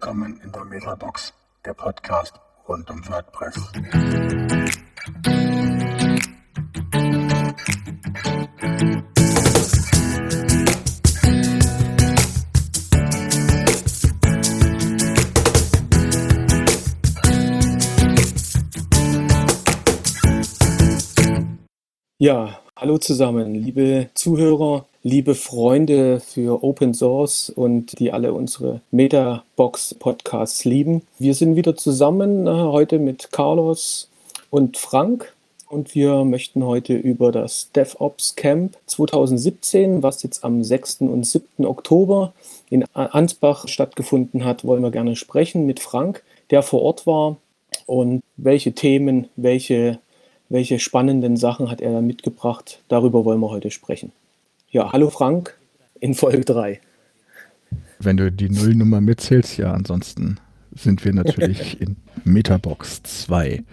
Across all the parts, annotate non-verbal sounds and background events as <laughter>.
Willkommen in der Metabox, der Podcast rund um WordPress. Ja, hallo zusammen, liebe Zuhörer, liebe Freunde für Open Source und die alle unsere Metabox Podcasts lieben. Wir sind wieder zusammen äh, heute mit Carlos und Frank und wir möchten heute über das DevOps Camp 2017, was jetzt am 6. und 7. Oktober in Ansbach stattgefunden hat, wollen wir gerne sprechen mit Frank, der vor Ort war und welche Themen, welche welche spannenden Sachen hat er da mitgebracht? Darüber wollen wir heute sprechen. Ja, hallo Frank in Folge 3. Wenn du die Nullnummer mitzählst, ja, ansonsten sind wir natürlich <laughs> in Metabox 2.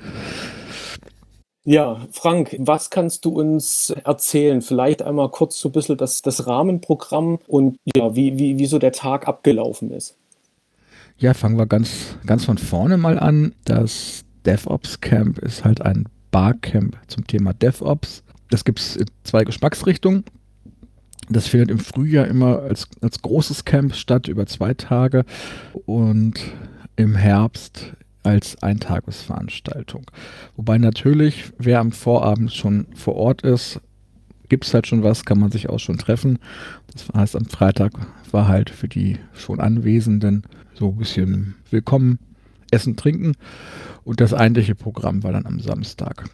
Ja, Frank, was kannst du uns erzählen? Vielleicht einmal kurz so ein bisschen das, das Rahmenprogramm und ja, wie, wie, wie so der Tag abgelaufen ist. Ja, fangen wir ganz, ganz von vorne mal an. Das DevOps Camp ist halt ein Barcamp zum Thema DevOps. Das gibt es in zwei Geschmacksrichtungen. Das findet im Frühjahr immer als, als großes Camp statt, über zwei Tage. Und im Herbst als Eintagesveranstaltung. Wobei natürlich, wer am Vorabend schon vor Ort ist, gibt es halt schon was, kann man sich auch schon treffen. Das heißt, am Freitag war halt für die schon Anwesenden so ein bisschen willkommen, essen, trinken. Und das eigentliche Programm war dann am Samstag.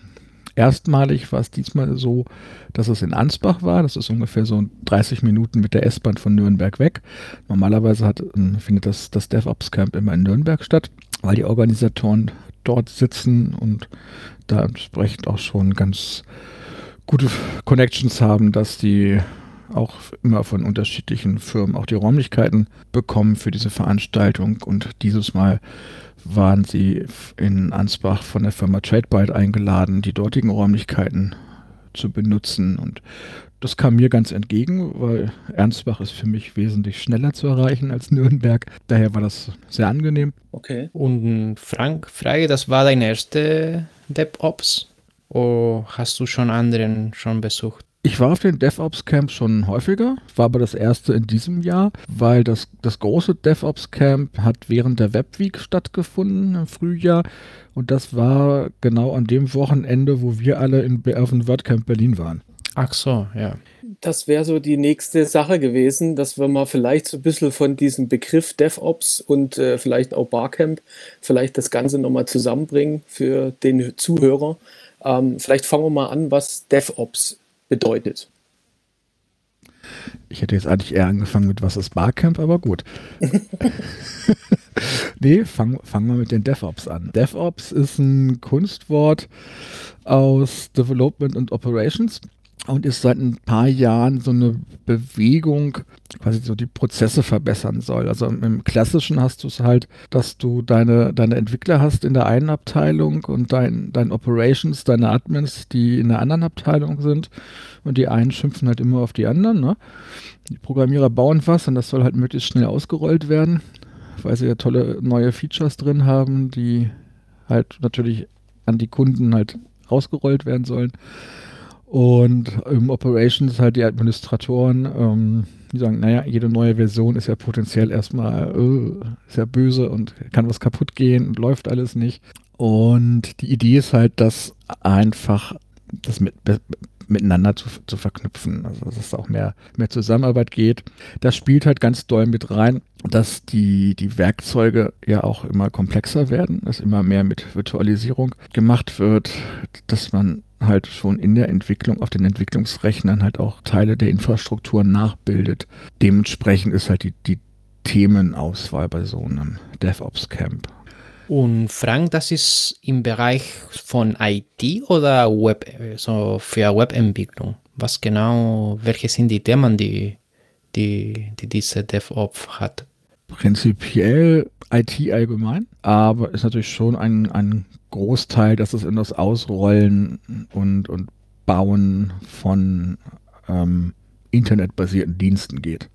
Erstmalig war es diesmal so, dass es in Ansbach war. Das ist ungefähr so 30 Minuten mit der S-Bahn von Nürnberg weg. Normalerweise hat, ähm, findet das, das DevOps Camp immer in Nürnberg statt, weil die Organisatoren dort sitzen und da entsprechend auch schon ganz gute Connections haben, dass die auch immer von unterschiedlichen Firmen auch die Räumlichkeiten bekommen für diese Veranstaltung. Und dieses Mal waren sie in Ansbach von der Firma TradeByte eingeladen, die dortigen Räumlichkeiten zu benutzen. Und das kam mir ganz entgegen, weil Ernstbach ist für mich wesentlich schneller zu erreichen als Nürnberg. Daher war das sehr angenehm. Okay. Und Frank, Frage, das war dein erste DevOps? Oder hast du schon anderen schon besucht? Ich war auf den DevOps Camp schon häufiger, war aber das erste in diesem Jahr, weil das, das große DevOps Camp hat während der Webweek stattgefunden im Frühjahr und das war genau an dem Wochenende, wo wir alle in, auf dem WordCamp Berlin waren. Ach so, ja. Das wäre so die nächste Sache gewesen, dass wir mal vielleicht so ein bisschen von diesem Begriff DevOps und äh, vielleicht auch Barcamp vielleicht das Ganze nochmal zusammenbringen für den Zuhörer. Ähm, vielleicht fangen wir mal an, was DevOps bedeutet. Ich hätte jetzt eigentlich eher angefangen mit was ist Barcamp, aber gut. <laughs> nee, fangen fang wir mit den DevOps an. DevOps ist ein Kunstwort aus Development und Operations und ist seit ein paar Jahren so eine Bewegung, quasi so die Prozesse verbessern soll. Also im Klassischen hast du es halt, dass du deine, deine Entwickler hast in der einen Abteilung und dein, dein Operations, deine Admins, die in der anderen Abteilung sind und die einen schimpfen halt immer auf die anderen. Ne? Die Programmierer bauen was und das soll halt möglichst schnell ausgerollt werden, weil sie ja tolle neue Features drin haben, die halt natürlich an die Kunden halt rausgerollt werden sollen. Und im Operations halt die Administratoren, ähm, die sagen, naja, jede neue Version ist ja potenziell erstmal, äh, ist ja böse und kann was kaputt gehen und läuft alles nicht. Und die Idee ist halt, dass einfach das mit, miteinander zu, zu verknüpfen, also dass es auch mehr, mehr Zusammenarbeit geht. Das spielt halt ganz doll mit rein, dass die, die Werkzeuge ja auch immer komplexer werden, dass immer mehr mit Virtualisierung gemacht wird, dass man halt schon in der Entwicklung auf den Entwicklungsrechnern halt auch Teile der Infrastruktur nachbildet. Dementsprechend ist halt die, die Themenauswahl bei so einem DevOps-Camp und Frank, das ist im Bereich von IT oder Web, so für Webentwicklung? Was genau, welche sind die Themen, die, die, die diese DevOps hat? Prinzipiell IT allgemein, aber ist natürlich schon ein, ein Großteil, dass es in das Ausrollen und, und Bauen von ähm, internetbasierten Diensten geht.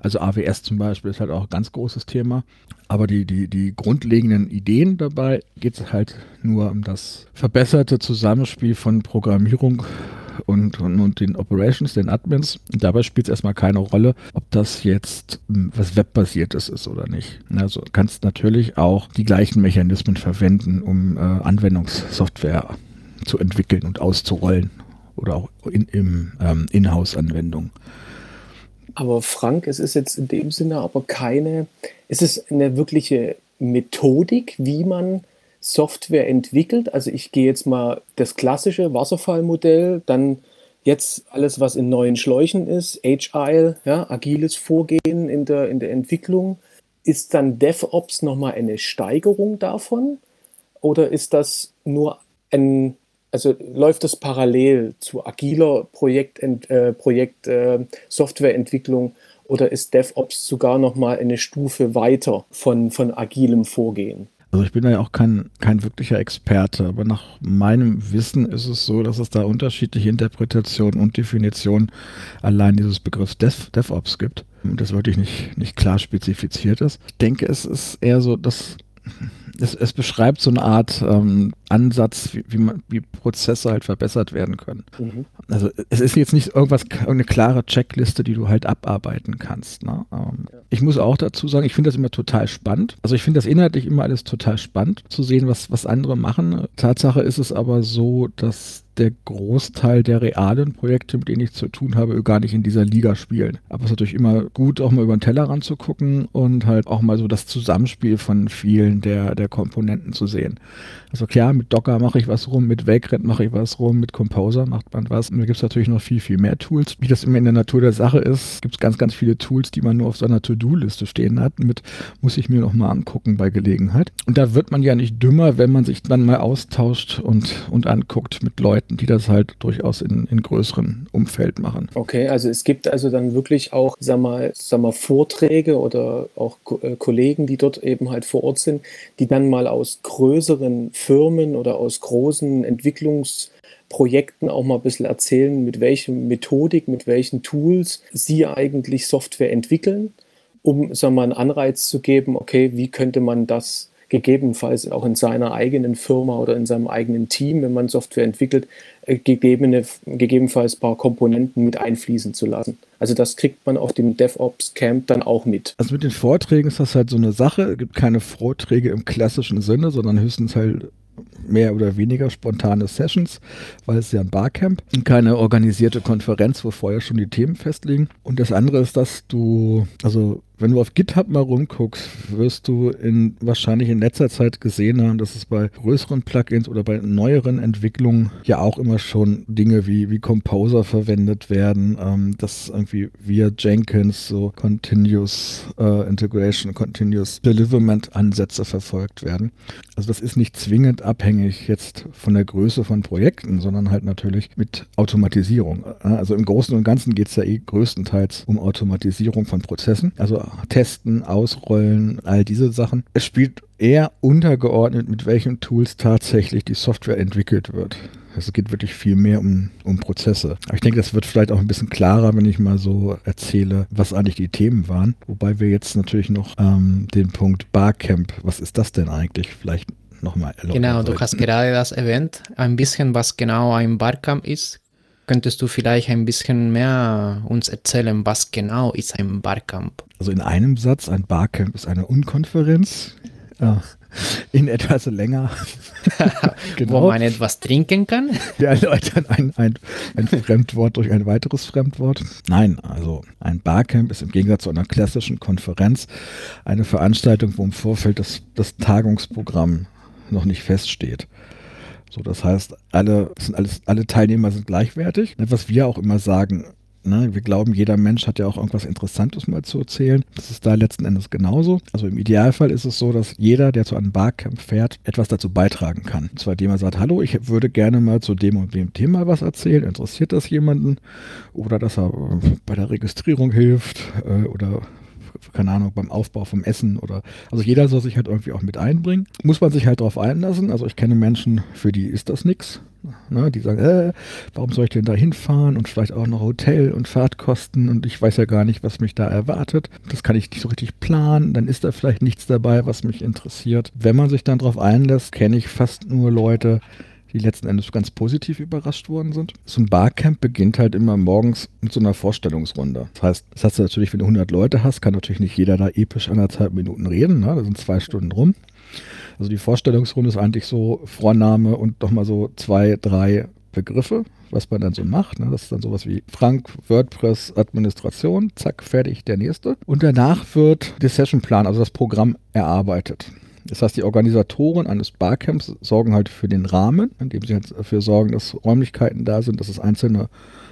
Also AWS zum Beispiel ist halt auch ein ganz großes Thema. Aber die, die, die grundlegenden Ideen dabei geht es halt nur um das verbesserte Zusammenspiel von Programmierung und, und, und den Operations, den Admins. Und dabei spielt es erstmal keine Rolle, ob das jetzt hm, was webbasiertes ist oder nicht. Also kannst natürlich auch die gleichen Mechanismen verwenden, um äh, Anwendungssoftware zu entwickeln und auszurollen oder auch in, im ähm, Inhouse-Anwendung. Aber Frank, es ist jetzt in dem Sinne aber keine, es ist eine wirkliche Methodik, wie man Software entwickelt. Also ich gehe jetzt mal das klassische Wasserfallmodell, dann jetzt alles, was in neuen Schläuchen ist, Agile, ja, agiles Vorgehen in der, in der Entwicklung. Ist dann DevOps nochmal eine Steigerung davon? Oder ist das nur ein, also läuft das parallel zu agiler Projekt, äh, Projekt äh, Softwareentwicklung oder ist DevOps sogar nochmal eine Stufe weiter von, von agilem Vorgehen? Also ich bin da ja auch kein, kein wirklicher Experte, aber nach meinem Wissen ist es so, dass es da unterschiedliche Interpretationen und Definitionen allein dieses Begriffs Dev, DevOps gibt. Und das wirklich nicht, nicht klar spezifiziert ist. Ich denke, es ist eher so, dass es, es beschreibt so eine Art ähm, Ansatz, wie, wie, man, wie Prozesse halt verbessert werden können. Mhm. Also es ist jetzt nicht irgendwas, eine klare Checkliste, die du halt abarbeiten kannst. Ne? Ähm, ja. Ich muss auch dazu sagen, ich finde das immer total spannend. Also ich finde das inhaltlich immer alles total spannend, zu sehen, was, was andere machen. Tatsache ist es aber so, dass der Großteil der realen Projekte, mit denen ich zu tun habe, gar nicht in dieser Liga spielen. Aber es ist natürlich immer gut, auch mal über den Teller ranzugucken und halt auch mal so das Zusammenspiel von vielen der, der Komponenten zu sehen. Also klar, mit Docker mache ich was rum, mit Vagrant mache ich was rum, mit Composer macht man was. Und da gibt es natürlich noch viel, viel mehr Tools. Wie das immer in der Natur der Sache ist, gibt es ganz, ganz viele Tools, die man nur auf seiner To-Do-Liste stehen hat. Mit muss ich mir noch mal angucken bei Gelegenheit. Und da wird man ja nicht dümmer, wenn man sich dann mal austauscht und, und anguckt mit Leuten, die das halt durchaus in, in größeren Umfeld machen. Okay, also es gibt also dann wirklich auch, sag mal, sag mal Vorträge oder auch äh, Kollegen, die dort eben halt vor Ort sind, die dann mal aus größeren Firmen oder aus großen Entwicklungsprojekten auch mal ein bisschen erzählen, mit welcher Methodik, mit welchen Tools sie eigentlich Software entwickeln, um sagen wir, mal, einen Anreiz zu geben, okay, wie könnte man das gegebenenfalls auch in seiner eigenen Firma oder in seinem eigenen Team, wenn man Software entwickelt, äh, gegebene, gegebenenfalls ein paar Komponenten mit einfließen zu lassen. Also das kriegt man auf dem DevOps Camp dann auch mit. Also mit den Vorträgen ist das halt so eine Sache. Es gibt keine Vorträge im klassischen Sinne, sondern höchstens halt mehr oder weniger spontane Sessions, weil es ja ein Barcamp und keine organisierte Konferenz, wo vorher schon die Themen festlegen. Und das andere ist, dass du, also wenn du auf GitHub mal rumguckst, wirst du in, wahrscheinlich in letzter Zeit gesehen haben, dass es bei größeren Plugins oder bei neueren Entwicklungen ja auch immer schon Dinge wie, wie Composer verwendet werden, ähm, dass irgendwie via Jenkins so Continuous äh, Integration, Continuous Deliverment Ansätze verfolgt werden. Also das ist nicht zwingend abhängig jetzt von der Größe von Projekten, sondern halt natürlich mit Automatisierung. Also im Großen und Ganzen geht es ja eh größtenteils um Automatisierung von Prozessen. Also testen, ausrollen, all diese Sachen. Es spielt eher untergeordnet, mit welchen Tools tatsächlich die Software entwickelt wird. Es geht wirklich viel mehr um, um Prozesse. Aber ich denke, das wird vielleicht auch ein bisschen klarer, wenn ich mal so erzähle, was eigentlich die Themen waren. Wobei wir jetzt natürlich noch ähm, den Punkt Barcamp, was ist das denn eigentlich, vielleicht nochmal erläutern. Genau, du hast gerade das erwähnt, ein bisschen, was genau ein Barcamp ist. Könntest du vielleicht ein bisschen mehr uns erzählen, was genau ist ein Barcamp? Also in einem Satz, ein Barcamp ist eine Unkonferenz. Äh, in etwas länger. <laughs> genau. Wo man etwas trinken kann. <laughs> Wir erläutern ein, ein, ein Fremdwort durch ein weiteres Fremdwort. Nein, also ein Barcamp ist im Gegensatz zu einer klassischen Konferenz eine Veranstaltung, wo im Vorfeld das, das Tagungsprogramm noch nicht feststeht. So, das heißt, alle, sind alles, alle Teilnehmer sind gleichwertig. Was wir auch immer sagen, Ne, wir glauben, jeder Mensch hat ja auch irgendwas Interessantes mal zu erzählen. Das ist da letzten Endes genauso. Also im Idealfall ist es so, dass jeder, der zu einem Barcamp fährt, etwas dazu beitragen kann. Und zwar indem er sagt, hallo, ich würde gerne mal zu dem und dem Thema was erzählen. Interessiert das jemanden? Oder dass er äh, bei der Registrierung hilft äh, oder keine Ahnung, beim Aufbau vom Essen oder, also jeder soll sich halt irgendwie auch mit einbringen. Muss man sich halt darauf einlassen. Also ich kenne Menschen, für die ist das nichts. Ne, die sagen, äh, warum soll ich denn da hinfahren und vielleicht auch noch Hotel und Fahrtkosten und ich weiß ja gar nicht, was mich da erwartet. Das kann ich nicht so richtig planen. Dann ist da vielleicht nichts dabei, was mich interessiert. Wenn man sich dann darauf einlässt, kenne ich fast nur Leute, die letzten Endes ganz positiv überrascht worden sind. So ein Barcamp beginnt halt immer morgens mit so einer Vorstellungsrunde. Das heißt, das hast du natürlich, wenn du 100 Leute hast, kann natürlich nicht jeder da episch anderthalb Minuten reden. Ne? Da sind zwei Stunden rum. Also die Vorstellungsrunde ist eigentlich so Vorname und nochmal so zwei, drei Begriffe, was man dann so macht. Ne? Das ist dann sowas wie Frank, WordPress, Administration, zack, fertig, der nächste. Und danach wird der Sessionplan, also das Programm, erarbeitet. Das heißt, die Organisatoren eines Barcamps sorgen halt für den Rahmen, indem sie halt dafür sorgen, dass Räumlichkeiten da sind, dass es einzelne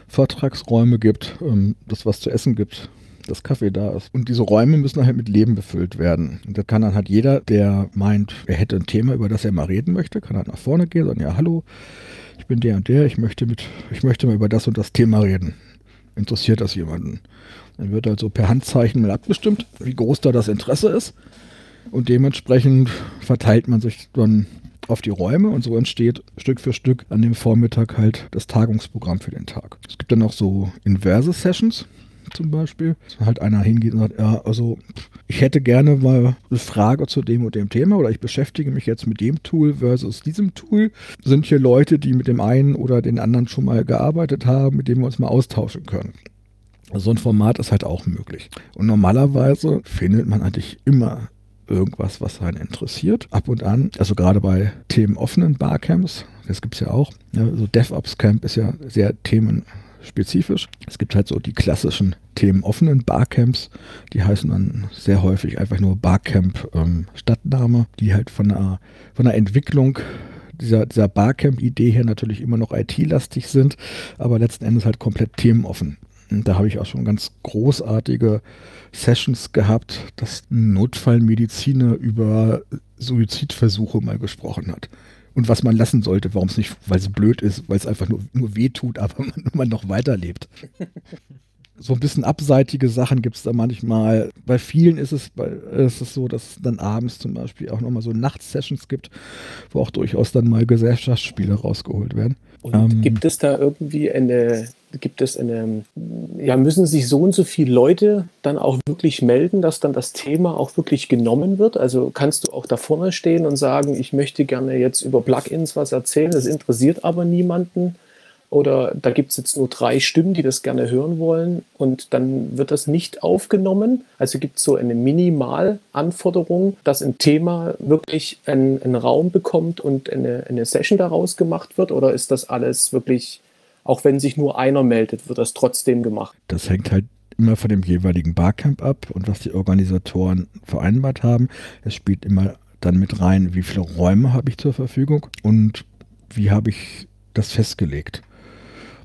Vortragsräume gibt, ähm, dass was zu essen gibt, dass Kaffee da ist. Und diese Räume müssen halt mit Leben befüllt werden. Und da kann dann halt jeder, der meint, er hätte ein Thema, über das er mal reden möchte, kann halt nach vorne gehen und sagen, ja, hallo, ich bin der und der, ich möchte mit, ich möchte mal über das und das Thema reden. Interessiert das jemanden? Dann wird halt so per Handzeichen mal abgestimmt, wie groß da das Interesse ist. Und dementsprechend verteilt man sich dann auf die Räume und so entsteht Stück für Stück an dem Vormittag halt das Tagungsprogramm für den Tag. Es gibt dann auch so inverse Sessions zum Beispiel, dass halt einer hingeht und sagt, ja, also ich hätte gerne mal eine Frage zu dem und dem Thema oder ich beschäftige mich jetzt mit dem Tool versus diesem Tool. Sind hier Leute, die mit dem einen oder den anderen schon mal gearbeitet haben, mit denen wir uns mal austauschen können? So ein Format ist halt auch möglich. Und normalerweise findet man eigentlich immer irgendwas, was einen interessiert. Ab und an, also gerade bei themenoffenen Barcamps, das gibt es ja auch. Ja, so DevOps Camp ist ja sehr themenspezifisch. Es gibt halt so die klassischen themenoffenen Barcamps, die heißen dann sehr häufig einfach nur Barcamp ähm, Stadtname, die halt von der, von der Entwicklung dieser, dieser Barcamp-Idee her natürlich immer noch IT-lastig sind, aber letzten Endes halt komplett themenoffen. Da habe ich auch schon ganz großartige Sessions gehabt, dass ein Notfallmediziner über Suizidversuche mal gesprochen hat. Und was man lassen sollte, warum es nicht, weil es blöd ist, weil es einfach nur, nur weh tut, <laughs> aber man, man noch weiterlebt. <laughs> so ein bisschen abseitige Sachen gibt es da manchmal. Bei vielen ist es, bei, ist es so, dass es dann abends zum Beispiel auch nochmal so Nachtsessions gibt, wo auch durchaus dann mal Gesellschaftsspiele rausgeholt werden. Und ähm, gibt es da irgendwie eine, gibt es eine, ja, müssen sich so und so viele Leute dann auch wirklich melden, dass dann das Thema auch wirklich genommen wird? Also kannst du auch da vorne stehen und sagen, ich möchte gerne jetzt über Plugins was erzählen, das interessiert aber niemanden? Oder da gibt es jetzt nur drei Stimmen, die das gerne hören wollen und dann wird das nicht aufgenommen. Also gibt es so eine Minimalanforderung, dass ein Thema wirklich einen, einen Raum bekommt und eine, eine Session daraus gemacht wird? Oder ist das alles wirklich, auch wenn sich nur einer meldet, wird das trotzdem gemacht? Das hängt halt immer von dem jeweiligen Barcamp ab und was die Organisatoren vereinbart haben. Es spielt immer dann mit rein, wie viele Räume habe ich zur Verfügung und wie habe ich das festgelegt.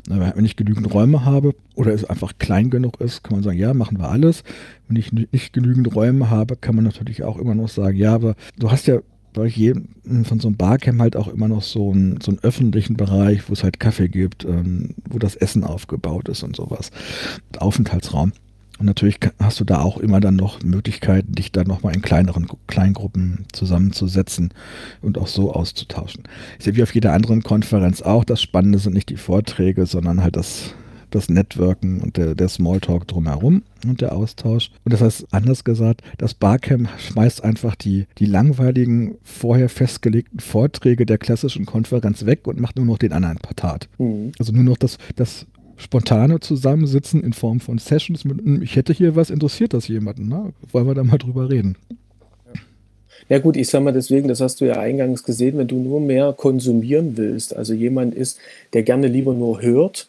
Wenn ich genügend Räume habe oder es einfach klein genug ist, kann man sagen, ja, machen wir alles. Wenn ich nicht genügend Räume habe, kann man natürlich auch immer noch sagen, ja, aber du hast ja bei jedem von so einem Barcamp halt auch immer noch so einen, so einen öffentlichen Bereich, wo es halt Kaffee gibt, ähm, wo das Essen aufgebaut ist und sowas. Aufenthaltsraum. Und natürlich hast du da auch immer dann noch Möglichkeiten, dich dann nochmal in kleineren Kleingruppen zusammenzusetzen und auch so auszutauschen. Ich sehe wie auf jeder anderen Konferenz auch, das Spannende sind nicht die Vorträge, sondern halt das, das Networken und der, der Smalltalk drumherum und der Austausch. Und das heißt, anders gesagt, das Barcamp schmeißt einfach die, die langweiligen, vorher festgelegten Vorträge der klassischen Konferenz weg und macht nur noch den anderen Partat. Mhm. Also nur noch das, das spontane Zusammensitzen in Form von Sessions mit, hm, ich hätte hier was, interessiert das jemanden? Ne? Wollen wir da mal drüber reden? Ja gut, ich sage mal deswegen, das hast du ja eingangs gesehen, wenn du nur mehr konsumieren willst, also jemand ist, der gerne lieber nur hört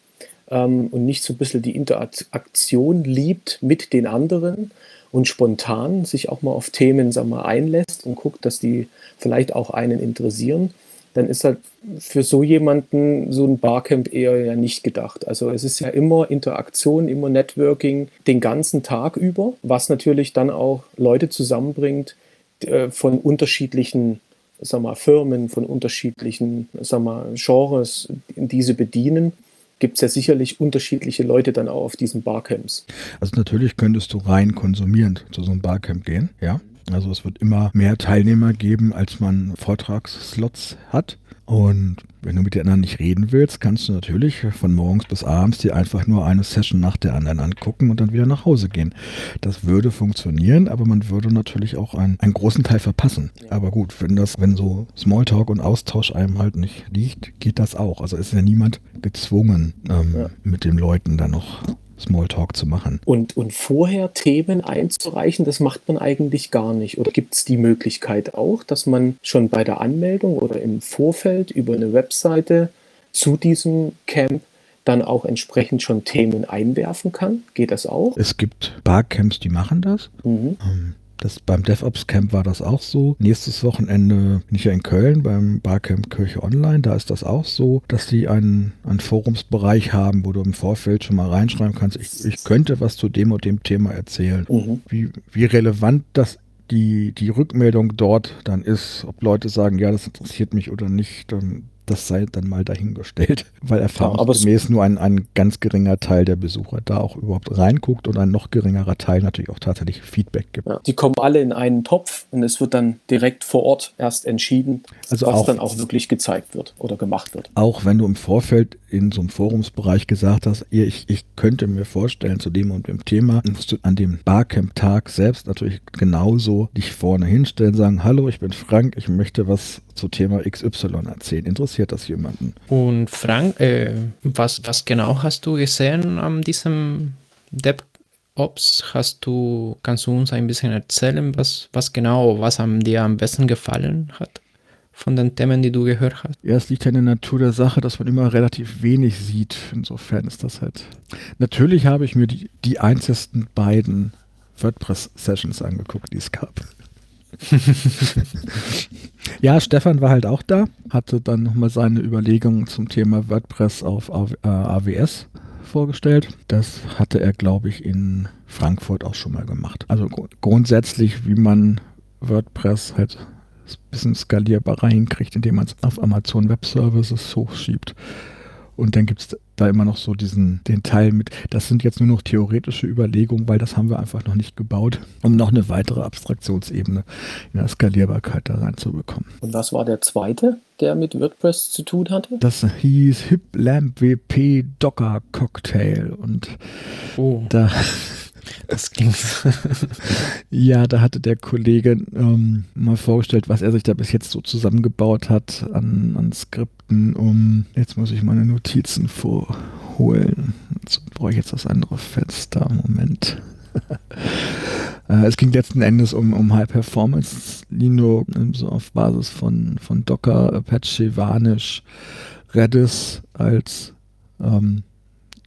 ähm, und nicht so ein bisschen die Interaktion liebt mit den anderen und spontan sich auch mal auf Themen sag mal, einlässt und guckt, dass die vielleicht auch einen interessieren, dann ist halt für so jemanden so ein Barcamp eher ja nicht gedacht. Also es ist ja immer Interaktion, immer Networking den ganzen Tag über, was natürlich dann auch Leute zusammenbringt äh, von unterschiedlichen sag mal, Firmen, von unterschiedlichen sag mal, Genres, diese bedienen gibt es ja sicherlich unterschiedliche Leute dann auch auf diesen Barcamps. Also natürlich könntest du rein konsumierend zu so einem Barcamp gehen, ja. Also es wird immer mehr Teilnehmer geben, als man Vortragsslots hat. Und wenn du mit den anderen nicht reden willst, kannst du natürlich von morgens bis abends dir einfach nur eine Session nach der anderen angucken und dann wieder nach Hause gehen. Das würde funktionieren, aber man würde natürlich auch einen, einen großen Teil verpassen. Aber gut, wenn das, wenn so Smalltalk und Austausch einem halt nicht liegt, geht das auch. Also ist ja niemand gezwungen, ähm, Ja. mit den Leuten dann noch Smalltalk zu machen. Und, und vorher Themen einzureichen, das macht man eigentlich gar nicht. Oder gibt es die Möglichkeit auch, dass man schon bei der Anmeldung oder im Vorfeld über eine Webseite zu diesem Camp dann auch entsprechend schon Themen einwerfen kann? Geht das auch? Es gibt Barcamps, die machen das. Mhm. Ähm, Das, beim DevOps Camp war das auch so. Nächstes Wochenende bin ich ja in Köln beim Barcamp Kirche Online. Da ist das auch so, dass die einen, einen Forumsbereich haben, wo du im Vorfeld schon mal reinschreiben kannst, ich, ich könnte was zu dem und dem Thema erzählen. Mhm. Wie, wie relevant das die, die Rückmeldung dort dann ist, ob Leute sagen, ja, das interessiert mich oder nicht, dann, das sei dann mal dahingestellt, <laughs> weil erfahrungsgemäß nur ein, ein ganz geringer Teil der Besucher da auch überhaupt reinguckt und ein noch geringerer Teil natürlich auch tatsächlich Feedback gibt. Ja. Die kommen alle in einen Topf und es wird dann direkt vor Ort erst entschieden, Also was auch- dann auch wirklich gezeigt wird oder gemacht wird. Auch wenn du im Vorfeld in so einem Forumsbereich gesagt hast, ich, ich könnte mir vorstellen, zu dem und dem Thema, musst du an dem Barcamp-Tag selbst natürlich genauso dich vorne hinstellen, sagen, hallo, ich bin Frank, ich möchte was zu Thema XY erzählen. Interessiert das jemanden? Und Frank, äh, was, was genau hast du gesehen an diesem DevOps? Hast du, kannst du uns ein bisschen erzählen, was, was genau, was am dir am besten gefallen hat von den Themen, die du gehört hast? Ja, es liegt ja in der Natur der Sache, dass man immer relativ wenig sieht. Insofern ist das halt. Natürlich habe ich mir die, die einzigsten beiden WordPress-Sessions angeguckt, die es gab. <laughs> ja, Stefan war halt auch da, hatte dann nochmal seine Überlegungen zum Thema WordPress auf AW äh, AWS vorgestellt. Das hatte er, glaube ich, in Frankfurt auch schon mal gemacht. Also gru- grundsätzlich, wie man WordPress halt ein bisschen skalierbarer hinkriegt, indem man es auf Amazon Web Services hochschiebt. Und dann gibt es da immer noch so diesen, den Teil mit, das sind jetzt nur noch theoretische Überlegungen, weil das haben wir einfach noch nicht gebaut, um noch eine weitere Abstraktionsebene in der Skalierbarkeit da reinzubekommen. Und was war der zweite, der mit WordPress zu tun hatte? Das hieß Hip Lamp WP Docker Cocktail und Oh, da das klingt. <laughs> Ja, da hatte der Kollege ähm, mal vorgestellt, was er sich da bis jetzt so zusammengebaut hat an, an Skripten, um, jetzt muss ich meine Notizen vorholen. Jetzt brauche ich jetzt das andere Fenster. Moment. <laughs> Äh, es ging letzten Endes um, um High Performance Linux, ähm, so auf Basis von, von Docker, Apache, Vanish, Redis als ähm,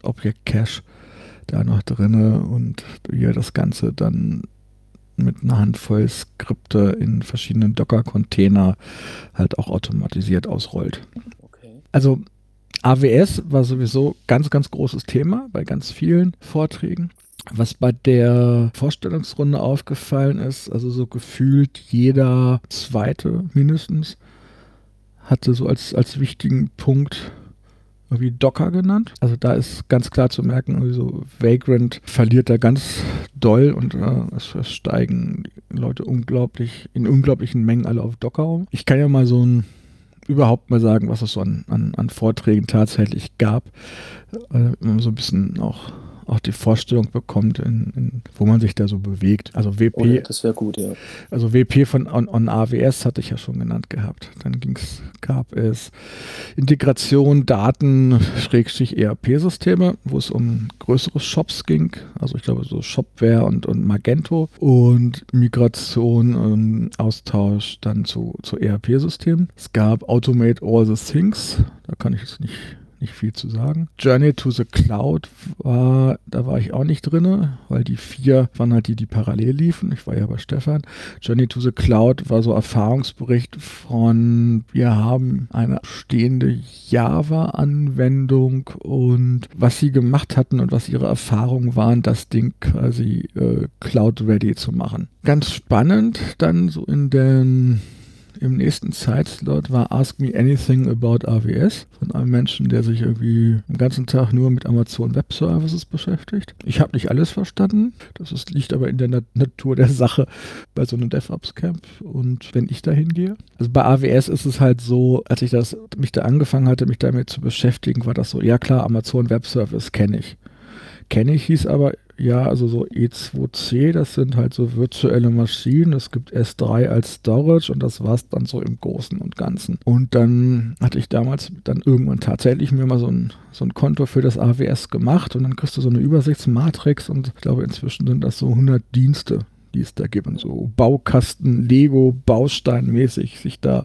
Object Cache da noch drinne und hier das Ganze dann mit einer Handvoll Skripte in verschiedenen Docker-Container halt auch automatisiert ausrollt. Okay. Also AWS war sowieso ganz, ganz großes Thema bei ganz vielen Vorträgen. Was bei der Vorstellungsrunde aufgefallen ist, also so gefühlt jeder zweite mindestens hatte so als, als wichtigen Punkt irgendwie Docker genannt. Also da ist ganz klar zu merken, irgendwie so Vagrant verliert da ganz doll und äh, es, es steigen Leute unglaublich, in unglaublichen Mengen alle auf Docker um. Ich kann ja mal so ein überhaupt mal sagen, was es so an, an, an Vorträgen tatsächlich gab, äh, so ein bisschen auch, auch die Vorstellung bekommt, in, in, wo man sich da so bewegt. Also WP, Oh, das wäre gut, ja. also WP von on, on AWS hatte ich ja schon genannt gehabt. Dann ging's, gab es Integration, Daten, Schrägstrich ERP-Systeme, wo es um größere Shops ging. Also ich glaube so Shopware und, und Magento und Migration, ähm, Austausch dann zu, zu ERP-Systemen. Es gab Automate All the Things. Da kann ich jetzt nicht nicht viel zu sagen. Journey to the Cloud war, da war ich auch nicht drin, weil die vier waren halt die, die parallel liefen. Ich war ja bei Stefan. Journey to the Cloud war so Erfahrungsbericht von, wir haben eine stehende Java-Anwendung und was sie gemacht hatten und was ihre Erfahrungen waren, das Ding quasi äh, Cloud-ready zu machen. Ganz spannend dann so in den im nächsten Zeitslot war Ask Me Anything About AWS von einem Menschen, der sich irgendwie den ganzen Tag nur mit Amazon Web Services beschäftigt. Ich habe nicht alles verstanden. Das ist, liegt aber in der Nat Natur der Sache bei so einem DevOps Camp und wenn ich da hingehe. Also bei AWS ist es halt so, als ich das mich da angefangen hatte, mich damit zu beschäftigen, war das so, ja klar, Amazon Web Service kenne ich. Kenne ich hieß aber ja, also so E2C, das sind halt so virtuelle Maschinen. Es gibt S3 als Storage und das war es dann so im Großen und Ganzen. Und dann hatte ich damals dann irgendwann tatsächlich mir mal so ein, so ein Konto für das AWS gemacht und dann kriegst du so eine Übersichtsmatrix und ich glaube inzwischen sind das so 100 Dienste die es da gibt, so Baukasten, Lego, Bausteinmäßig sich da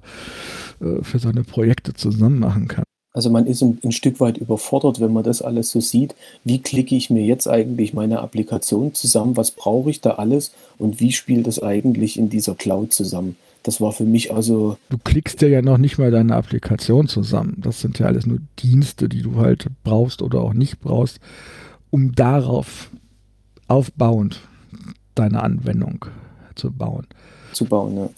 äh, für seine Projekte zusammen machen kann. Also man ist ein, ein, Stück weit überfordert, wenn man das alles so sieht. Wie klicke ich mir jetzt eigentlich meine Applikation zusammen? Was brauche ich da alles? Und wie spielt das eigentlich in dieser Cloud zusammen? Das war für mich also. Du klickst ja, ja noch nicht mal deine Applikation zusammen. Das sind ja alles nur Dienste, die du halt brauchst oder auch nicht brauchst, um darauf aufbauend deine Anwendung zu bauen. Zu bauen, ja.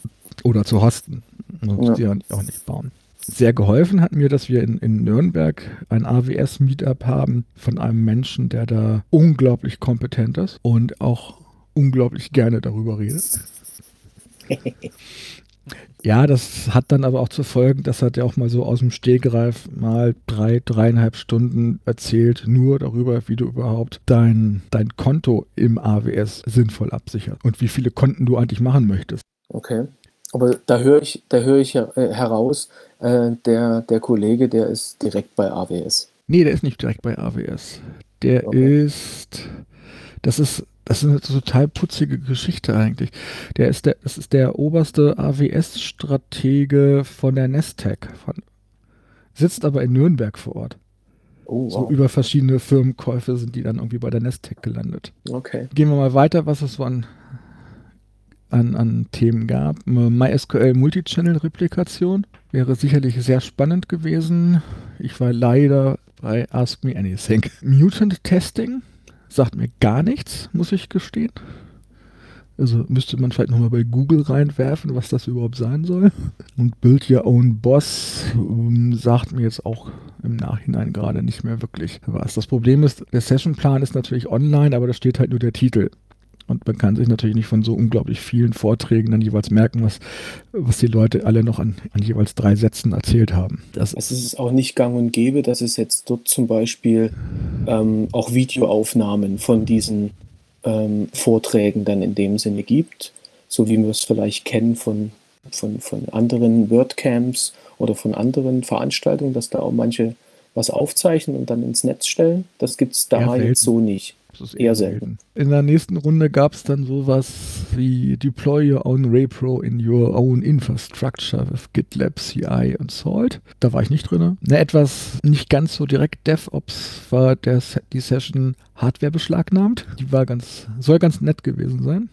Oder zu hosten. Du musst ja. die auch nicht bauen sehr geholfen hat mir, dass wir in, in Nürnberg ein AWS-Meetup haben von einem Menschen, der da unglaublich kompetent ist und auch unglaublich gerne darüber redet. <laughs> Ja, das hat dann aber auch zur Folge, das hat er auch mal so aus dem Stehgreif mal drei, dreieinhalb Stunden erzählt, nur darüber, wie du überhaupt dein, dein Konto im AWS sinnvoll absicherst und wie viele Konten du eigentlich machen möchtest. Okay. Aber da höre ich, da höre ich äh, heraus, äh, der, der Kollege, der ist direkt bei AWS. Nee, der ist nicht direkt bei AWS. Der okay. ist, das ist, das ist eine total putzige Geschichte eigentlich. Der ist der, das ist der oberste AWS-Stratege von der Nestec, von, sitzt aber in Nürnberg vor Ort. Oh, wow. So über verschiedene Firmenkäufe sind die dann irgendwie bei der Nestec gelandet. Okay. Gehen wir mal weiter, was es so an an, an Themen gab. MySQL Multichannel-Replikation wäre sicherlich sehr spannend gewesen. Ich war leider bei Ask Me Anything. Mutant Testing sagt mir gar nichts, muss ich gestehen. Also müsste man vielleicht nochmal bei Google reinwerfen, was das überhaupt sein soll. Und Build Your Own Boss um, sagt mir jetzt auch im Nachhinein gerade nicht mehr wirklich was. Das Problem ist, der Sessionplan ist natürlich online, aber da steht halt nur der Titel. Und man kann sich natürlich nicht von so unglaublich vielen Vorträgen dann jeweils merken, was, was die Leute alle noch an, an jeweils drei Sätzen erzählt haben. Das also es ist auch nicht gang und gäbe, dass es jetzt dort zum Beispiel ähm, auch Videoaufnahmen von diesen ähm, Vorträgen dann in dem Sinne gibt, so wie wir es vielleicht kennen von, von, von anderen WordCamps oder von anderen Veranstaltungen, dass da auch manche was aufzeichnen und dann ins Netz stellen. Das gibt es da ja, jetzt so nicht. Das ist eher selten. In der nächsten Runde gab es dann sowas wie Deploy your own Repro in your own infrastructure with GitLab, CI und Salt. Da war ich nicht drin. Eine etwas nicht ganz so direkt DevOps war der, die Session Hardware beschlagnahmt. Die war ganz, soll ganz nett gewesen sein.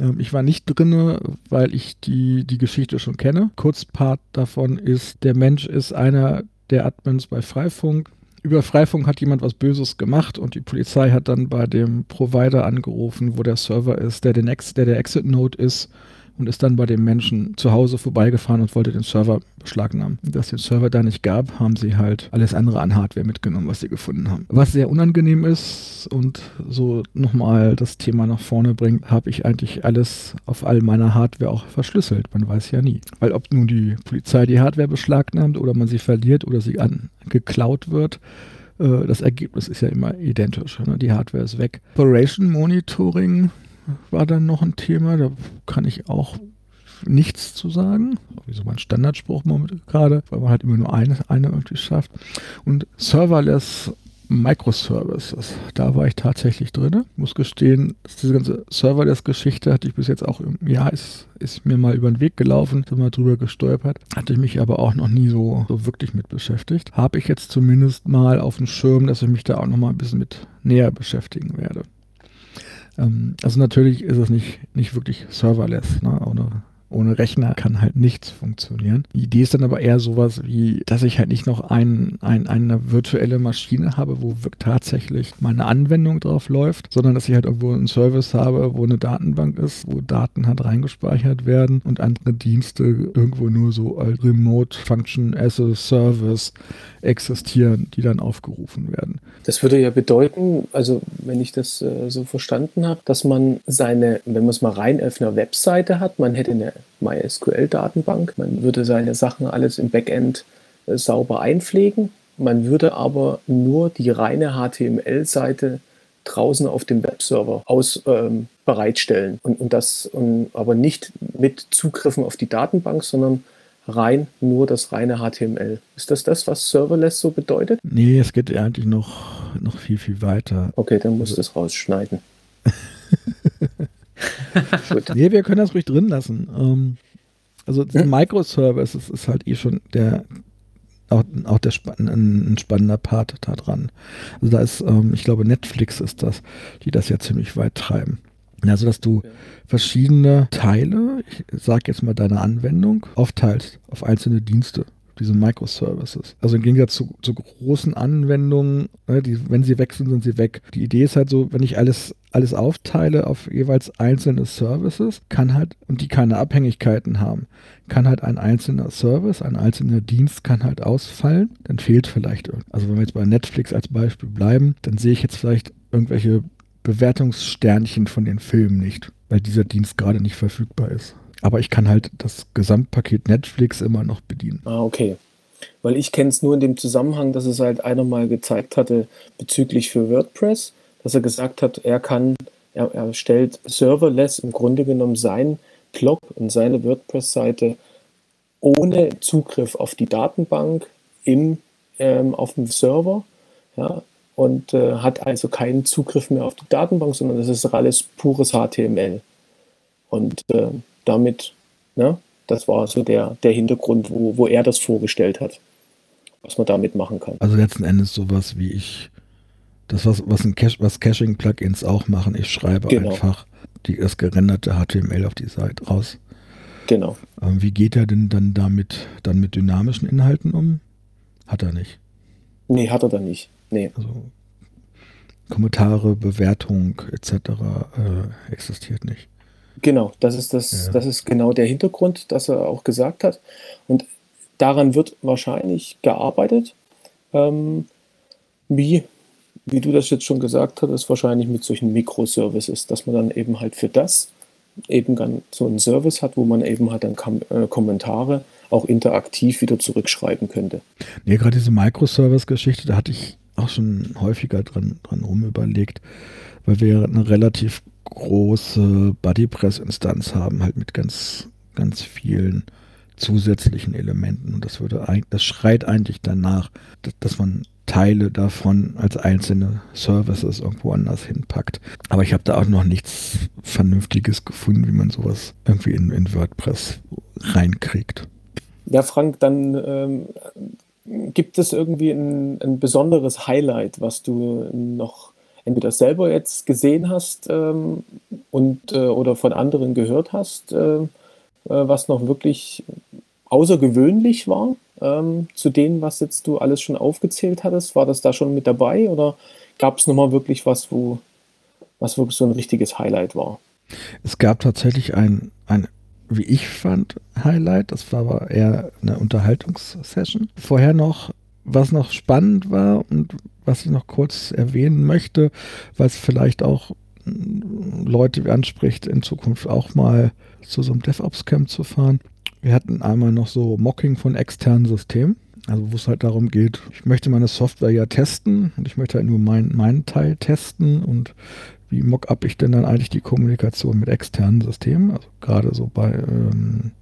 Ähm, ich war nicht drin, weil ich die, die Geschichte schon kenne. Kurzpart davon ist, der Mensch ist einer der Admins bei Freifunk über Freifunk hat jemand was Böses gemacht und die Polizei hat dann bei dem Provider angerufen, wo der Server ist, der, den Ex der der Exit-Node ist und ist dann bei dem Menschen zu Hause vorbeigefahren und wollte den Server beschlagnahmen. Dass den Server da nicht gab, haben sie halt alles andere an Hardware mitgenommen, was sie gefunden haben. Was sehr unangenehm ist und so nochmal das Thema nach vorne bringt, habe ich eigentlich alles auf all meiner Hardware auch verschlüsselt. Man weiß ja nie. Weil ob nun die Polizei die Hardware beschlagnahmt oder man sie verliert oder sie an, geklaut wird, äh, das Ergebnis ist ja immer identisch. Ne? Die Hardware ist weg. Operation Monitoring war dann noch ein Thema. Da kann ich auch nichts zu sagen. Wie so mein Standardspruch gerade, weil man halt immer nur eine, eine irgendwie schafft. Und Serverless Microservices, da war ich tatsächlich drin. Muss gestehen, diese ganze Serverless-Geschichte hatte ich bis jetzt auch, ja, ist, ist mir mal über den Weg gelaufen, bin mal drüber gestolpert, hatte ich mich aber auch noch nie so, so wirklich mit beschäftigt. Habe ich jetzt zumindest mal auf dem Schirm, dass ich mich da auch noch mal ein bisschen mit näher beschäftigen werde. Ähm, also natürlich ist es nicht, nicht wirklich serverless, ne? ohne, ohne Rechner kann halt nichts funktionieren. Die Idee ist dann aber eher sowas wie, dass ich halt nicht noch ein, ein, eine virtuelle Maschine habe, wo tatsächlich meine Anwendung drauf läuft, sondern dass ich halt irgendwo einen Service habe, wo eine Datenbank ist, wo Daten halt reingespeichert werden und andere Dienste irgendwo nur so als Remote Function as a Service existieren, die dann aufgerufen werden. Das würde ja bedeuten, also wenn ich das äh, so verstanden habe, dass man seine, wenn man es mal rein auf Webseite hat, man hätte eine MySQL-Datenbank, man würde seine Sachen alles im Backend äh, sauber einpflegen, man würde aber nur die reine HTML-Seite draußen auf dem Webserver aus ähm, bereitstellen und, und das und, aber nicht mit Zugriffen auf die Datenbank, sondern rein nur das reine HTML. Ist das das, was Serverless so bedeutet? Nee, es geht eigentlich noch, noch viel, viel weiter. Okay, dann muss ich das rausschneiden. <laughs> <laughs> Gut. Nee, wir können das ruhig drin lassen. Ähm, also hm? Microservices ist halt eh schon der auch, auch der spann ein, spannender Part da dran. Also da ist, ähm, ich glaube, Netflix ist das, die das ja ziemlich weit treiben. Also, dass du verschiedene Teile, ich sage jetzt mal deine Anwendung, aufteilst auf einzelne Dienste diese Microservices. Also im Gegensatz zu, zu großen Anwendungen, ne, die, wenn sie weg sind, sind sie weg. Die Idee ist halt so, wenn ich alles, alles aufteile auf jeweils einzelne Services, kann halt, und die keine Abhängigkeiten haben, kann halt ein einzelner Service, ein einzelner Dienst kann halt ausfallen, dann fehlt vielleicht irgendwas. Also wenn wir jetzt bei Netflix als Beispiel bleiben, dann sehe ich jetzt vielleicht irgendwelche Bewertungssternchen von den Filmen nicht, weil dieser Dienst gerade nicht verfügbar ist. Aber ich kann halt das Gesamtpaket Netflix immer noch bedienen. Ah, okay. Weil ich kenne es nur in dem Zusammenhang, dass es halt einer mal gezeigt hatte bezüglich für WordPress, dass er gesagt hat, er kann, er, er stellt serverless im Grunde genommen sein Blog und seine WordPress-Seite ohne Zugriff auf die Datenbank im, ähm, auf dem Server ja, und äh, hat also keinen Zugriff mehr auf die Datenbank, sondern das ist alles pures HTML. Und äh, damit, ne, das war so der, der Hintergrund, wo, wo er das vorgestellt hat, was man damit machen kann. Also letzten Endes sowas wie ich, das was, was, ein Cache, was Caching-Plugins auch machen, ich schreibe genau. einfach die, das gerenderte HTML auf die Seite raus. Genau. Ähm, wie geht er denn dann damit, dann mit dynamischen Inhalten um? Hat er nicht. Nee, hat er dann nicht. Nee. Also Kommentare, Bewertung etc. Äh, existiert nicht. Genau, das ist das, ja. das ist genau der Hintergrund, dass er auch gesagt hat. Und daran wird wahrscheinlich gearbeitet. Ähm, wie, wie du das jetzt schon gesagt hast, wahrscheinlich mit solchen Mikroservices, dass man dann eben halt für das eben dann so einen Service hat, wo man eben halt dann Kom äh, Kommentare auch interaktiv wieder zurückschreiben könnte. Nee, gerade diese Microservice-Geschichte, da hatte ich auch schon häufiger dran, dran rum überlegt, weil wir eine relativ große BuddyPress-Instanz haben, halt mit ganz, ganz vielen zusätzlichen Elementen. Und das würde das schreit eigentlich danach, dass, dass man Teile davon als einzelne Services irgendwo anders hinpackt. Aber ich habe da auch noch nichts Vernünftiges gefunden, wie man sowas irgendwie in, in WordPress reinkriegt. Ja, Frank, dann ähm, gibt es irgendwie ein, ein besonderes Highlight, was du noch entweder selber jetzt gesehen hast ähm, und äh, oder von anderen gehört hast, äh, äh, was noch wirklich außergewöhnlich war ähm, zu dem, was jetzt du alles schon aufgezählt hattest? War das da schon mit dabei oder gab es nochmal wirklich was, wo was wirklich so ein richtiges Highlight war? Es gab tatsächlich ein, ein wie ich fand, Highlight. Das war aber eher eine Unterhaltungssession. Vorher noch was noch spannend war und was ich noch kurz erwähnen möchte, es vielleicht auch mm, Leute anspricht, in Zukunft auch mal zu so einem DevOps-Camp zu fahren. Wir hatten einmal noch so Mocking von externen Systemen. Also wo es halt darum geht, ich möchte meine Software ja testen und ich möchte halt nur mein, meinen Teil testen und wie mock-up ich denn dann eigentlich die Kommunikation mit externen Systemen, also gerade so bei ähm,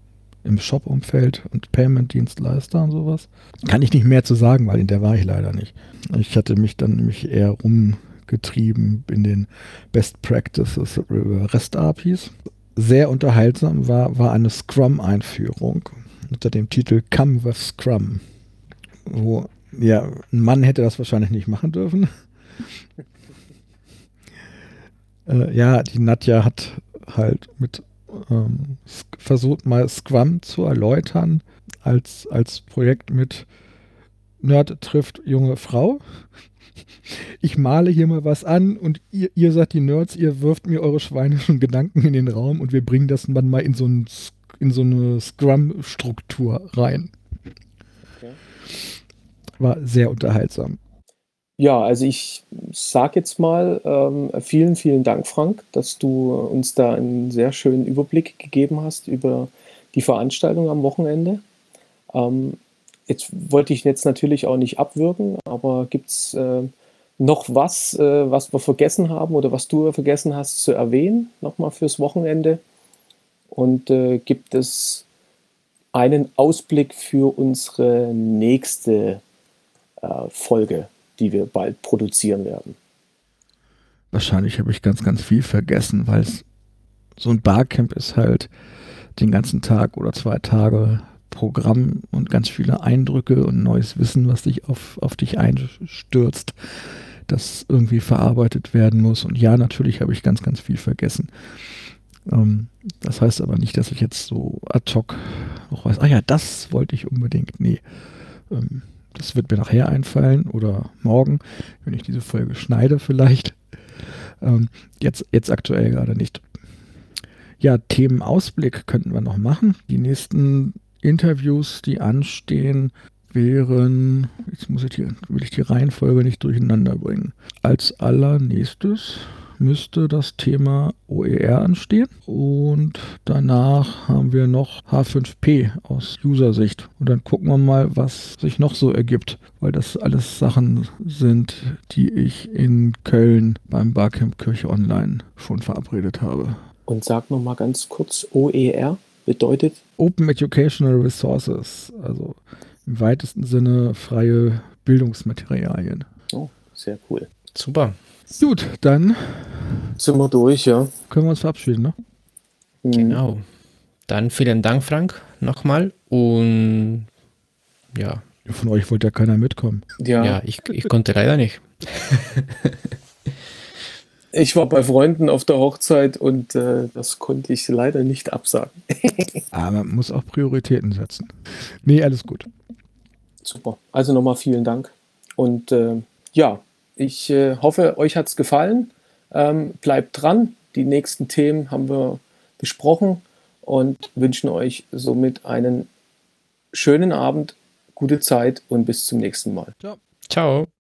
im Shop-Umfeld und Payment-Dienstleister und sowas. Kann ich nicht mehr zu sagen, weil in der war ich leider nicht. Ich hatte mich dann nämlich eher rumgetrieben in den Best Practices REST-APIs. Sehr unterhaltsam war, war eine Scrum-Einführung unter dem Titel Come with Scrum. Wo, ja, ein Mann hätte das wahrscheinlich nicht machen dürfen. <laughs> äh, ja, die Nadja hat halt mit ähm, versucht mal Scrum zu erläutern als, als Projekt mit Nerd trifft junge Frau. Ich male hier mal was an und ihr, ihr seid die Nerds, ihr wirft mir eure schweinischen Gedanken in den Raum und wir bringen das dann mal in so, ein, in so eine Scrum-Struktur rein. Okay. War sehr unterhaltsam. Ja, also ich sage jetzt mal ähm, vielen, vielen Dank, Frank, dass du uns da einen sehr schönen Überblick gegeben hast über die Veranstaltung am Wochenende. Ähm, jetzt wollte ich jetzt natürlich auch nicht abwürgen, aber gibt es äh, noch was, äh, was wir vergessen haben oder was du vergessen hast zu erwähnen, nochmal fürs Wochenende? Und äh, gibt es einen Ausblick für unsere nächste äh, Folge? Die wir bald produzieren werden. Wahrscheinlich habe ich ganz, ganz viel vergessen, weil es so ein Barcamp ist halt den ganzen Tag oder zwei Tage Programm und ganz viele Eindrücke und neues Wissen, was dich auf, auf dich einstürzt, das irgendwie verarbeitet werden muss. Und ja, natürlich habe ich ganz, ganz viel vergessen. Ähm, das heißt aber nicht, dass ich jetzt so ad hoc noch weiß, ah ja, das wollte ich unbedingt. Nee. Ähm, das wird mir nachher einfallen oder morgen, wenn ich diese Folge schneide vielleicht. Ähm, jetzt, jetzt aktuell gerade nicht. Ja, Themenausblick könnten wir noch machen. Die nächsten Interviews, die anstehen, wären, jetzt muss ich die, will ich die Reihenfolge nicht durcheinander bringen. Als allernächstes müsste das Thema OER anstehen. Und danach haben wir noch H5P aus User-Sicht. Und dann gucken wir mal, was sich noch so ergibt, weil das alles Sachen sind, die ich in Köln beim Barcamp Kirche Online schon verabredet habe. Und sag noch mal ganz kurz, OER bedeutet? Open Educational Resources, also im weitesten Sinne freie Bildungsmaterialien. Oh, sehr cool. Super. Gut, dann sind wir durch, ja. Können wir uns verabschieden, ne? Mhm. Genau. Dann vielen Dank, Frank, nochmal. Und ja. Von euch wollte ja keiner mitkommen. Ja, ja ich, ich konnte leider nicht. ich war bei Freunden auf der Hochzeit und äh, das konnte ich leider nicht absagen. <laughs> Aber man muss auch Prioritäten setzen. Nee, alles gut. Super. Also nochmal vielen Dank. Und äh, ja, ich äh, hoffe, euch hat es gefallen. Ähm, bleibt dran. Die nächsten Themen haben wir besprochen und wünschen euch somit einen schönen Abend, gute Zeit und bis zum nächsten Mal. Ciao. Ciao.